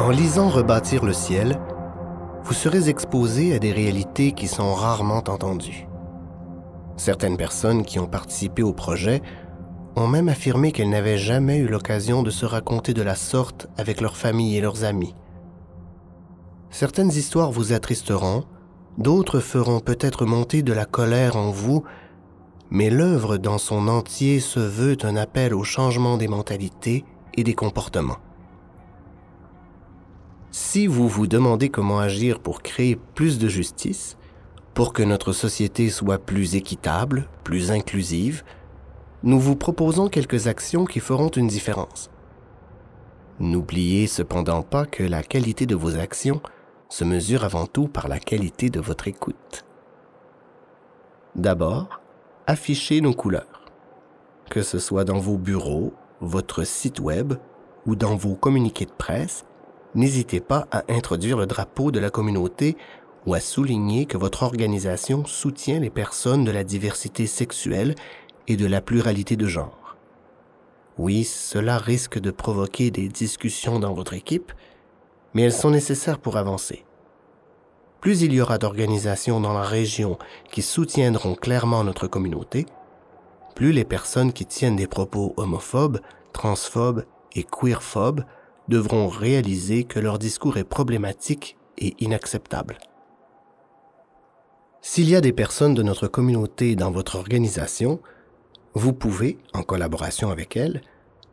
En lisant Rebâtir le ciel, vous serez exposé à des réalités qui sont rarement entendues. Certaines personnes qui ont participé au projet ont même affirmé qu'elles n'avaient jamais eu l'occasion de se raconter de la sorte avec leur famille et leurs amis. Certaines histoires vous attristeront, d'autres feront peut-être monter de la colère en vous, mais l'œuvre dans son entier se veut un appel au changement des mentalités et des comportements. Si vous vous demandez comment agir pour créer plus de justice, pour que notre société soit plus équitable, plus inclusive, nous vous proposons quelques actions qui feront une différence. N'oubliez cependant pas que la qualité de vos actions se mesure avant tout par la qualité de votre écoute. D'abord, affichez nos couleurs. Que ce soit dans vos bureaux, votre site web ou dans vos communiqués de presse, n'hésitez pas à introduire le drapeau de la communauté ou à souligner que votre organisation soutient les personnes de la diversité sexuelle et de la pluralité de genre. Oui, cela risque de provoquer des discussions dans votre équipe, mais elles sont nécessaires pour avancer. Plus il y aura d'organisations dans la région qui soutiendront clairement notre communauté, plus les personnes qui tiennent des propos homophobes, transphobes et queerphobes devront réaliser que leur discours est problématique et inacceptable. S'il y a des personnes de notre communauté dans votre organisation, vous pouvez, en collaboration avec elles,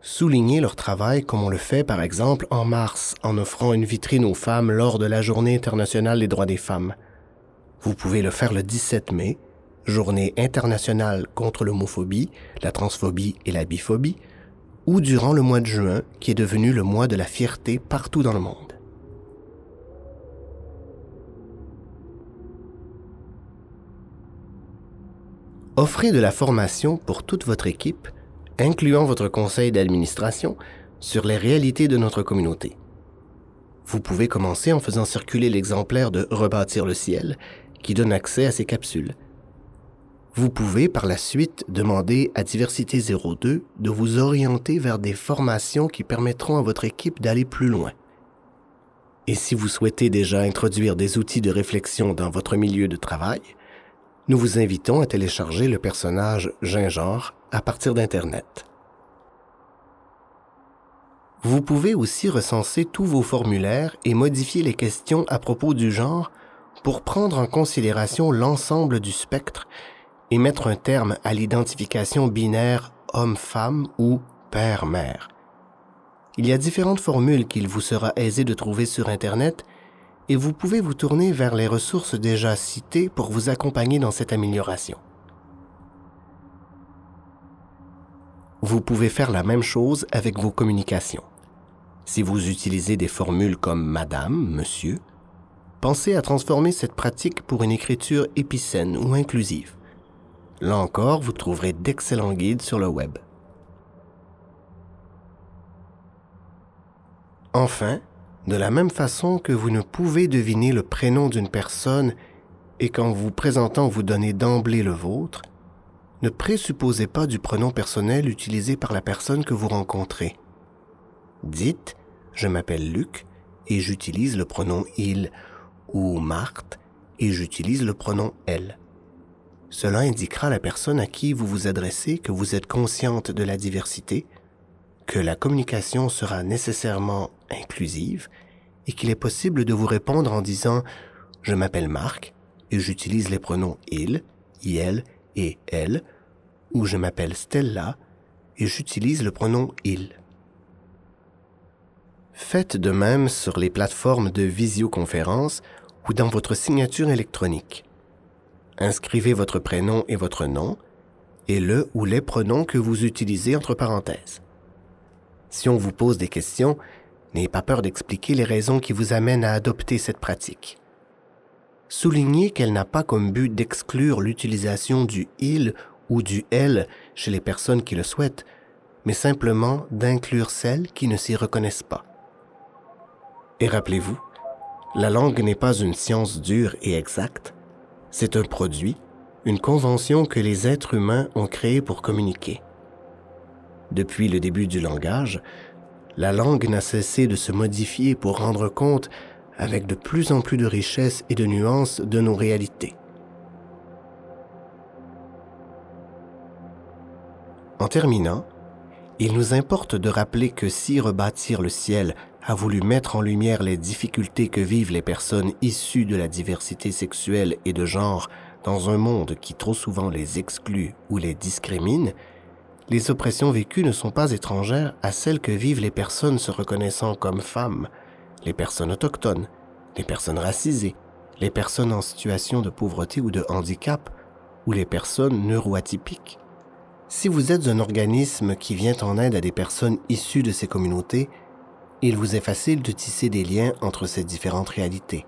souligner leur travail comme on le fait par exemple en mars en offrant une vitrine aux femmes lors de la Journée internationale des droits des femmes. Vous pouvez le faire le 17 mai, Journée internationale contre l'homophobie, la transphobie et la biphobie, ou durant le mois de juin qui est devenu le mois de la fierté partout dans le monde. Offrez de la formation pour toute votre équipe, incluant votre conseil d'administration, sur les réalités de notre communauté. Vous pouvez commencer en faisant circuler l'exemplaire de Rebâtir le ciel, qui donne accès à ces capsules. Vous pouvez par la suite demander à Diversité 02 de vous orienter vers des formations qui permettront à votre équipe d'aller plus loin. Et si vous souhaitez déjà introduire des outils de réflexion dans votre milieu de travail, nous vous invitons à télécharger le personnage Gingenre à partir d'Internet. Vous pouvez aussi recenser tous vos formulaires et modifier les questions à propos du genre pour prendre en considération l'ensemble du spectre et mettre un terme à l'identification binaire homme-femme ou père-mère. Il y a différentes formules qu'il vous sera aisé de trouver sur Internet et vous pouvez vous tourner vers les ressources déjà citées pour vous accompagner dans cette amélioration. Vous pouvez faire la même chose avec vos communications. Si vous utilisez des formules comme Madame, Monsieur, pensez à transformer cette pratique pour une écriture épicène ou inclusive. Là encore, vous trouverez d'excellents guides sur le web. Enfin, de la même façon que vous ne pouvez deviner le prénom d'une personne et qu'en vous présentant vous donnez d'emblée le vôtre, ne présupposez pas du prénom personnel utilisé par la personne que vous rencontrez. Dites ⁇ Je m'appelle Luc et j'utilise le pronom il ⁇ ou Marthe et j'utilise le pronom elle. Cela indiquera à la personne à qui vous vous adressez que vous êtes consciente de la diversité, que la communication sera nécessairement inclusive et qu'il est possible de vous répondre en disant ⁇ Je m'appelle Marc et j'utilise les pronoms il, elle et elle ⁇ ou ⁇ Je m'appelle Stella et j'utilise le pronom il ⁇ Faites de même sur les plateformes de visioconférence ou dans votre signature électronique. Inscrivez votre prénom et votre nom et le ou les pronoms que vous utilisez entre parenthèses. Si on vous pose des questions, n'ayez pas peur d'expliquer les raisons qui vous amènent à adopter cette pratique. Soulignez qu'elle n'a pas comme but d'exclure l'utilisation du il ou du elle chez les personnes qui le souhaitent, mais simplement d'inclure celles qui ne s'y reconnaissent pas. Et rappelez-vous, la langue n'est pas une science dure et exacte, c'est un produit, une convention que les êtres humains ont créée pour communiquer. Depuis le début du langage, la langue n'a cessé de se modifier pour rendre compte, avec de plus en plus de richesse et de nuances, de nos réalités. En terminant, il nous importe de rappeler que si rebâtir le ciel a voulu mettre en lumière les difficultés que vivent les personnes issues de la diversité sexuelle et de genre dans un monde qui trop souvent les exclut ou les discrimine, les oppressions vécues ne sont pas étrangères à celles que vivent les personnes se reconnaissant comme femmes, les personnes autochtones, les personnes racisées, les personnes en situation de pauvreté ou de handicap, ou les personnes neuroatypiques. Si vous êtes un organisme qui vient en aide à des personnes issues de ces communautés, il vous est facile de tisser des liens entre ces différentes réalités.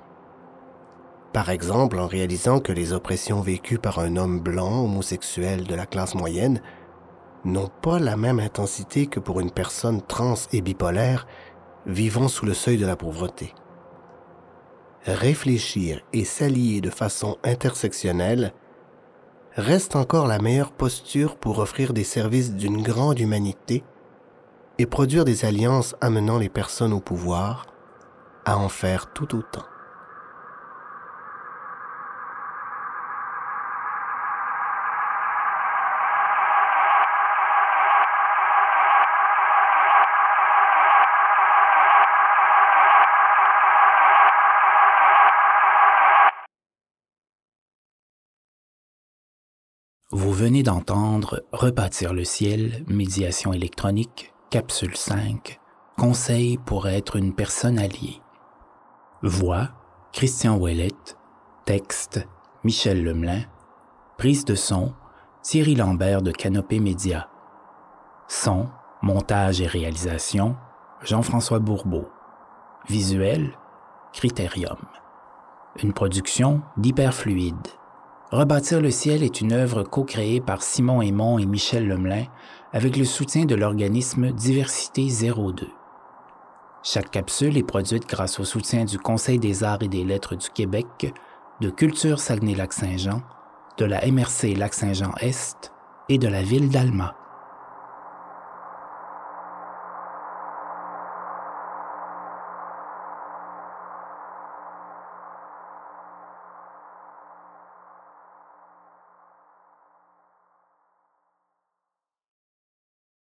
Par exemple, en réalisant que les oppressions vécues par un homme blanc homosexuel de la classe moyenne n'ont pas la même intensité que pour une personne trans et bipolaire vivant sous le seuil de la pauvreté. Réfléchir et s'allier de façon intersectionnelle reste encore la meilleure posture pour offrir des services d'une grande humanité et produire des alliances amenant les personnes au pouvoir à en faire tout autant. Vous venez d'entendre Rebâtir le ciel, médiation électronique, capsule 5, conseil pour être une personne alliée. Voix, Christian Ouellet, texte, Michel Lemelin, prise de son, Thierry Lambert de Canopée Média. Son, montage et réalisation, Jean-François Bourbeau. Visuel, Critérium. Une production d'Hyperfluide. Rebâtir le ciel est une œuvre co-créée par Simon Aymon et Michel Lemelin avec le soutien de l'organisme Diversité 02. Chaque capsule est produite grâce au soutien du Conseil des arts et des lettres du Québec, de Culture Saguenay-Lac-Saint-Jean, de la MRC Lac-Saint-Jean-Est et de la ville d'Alma.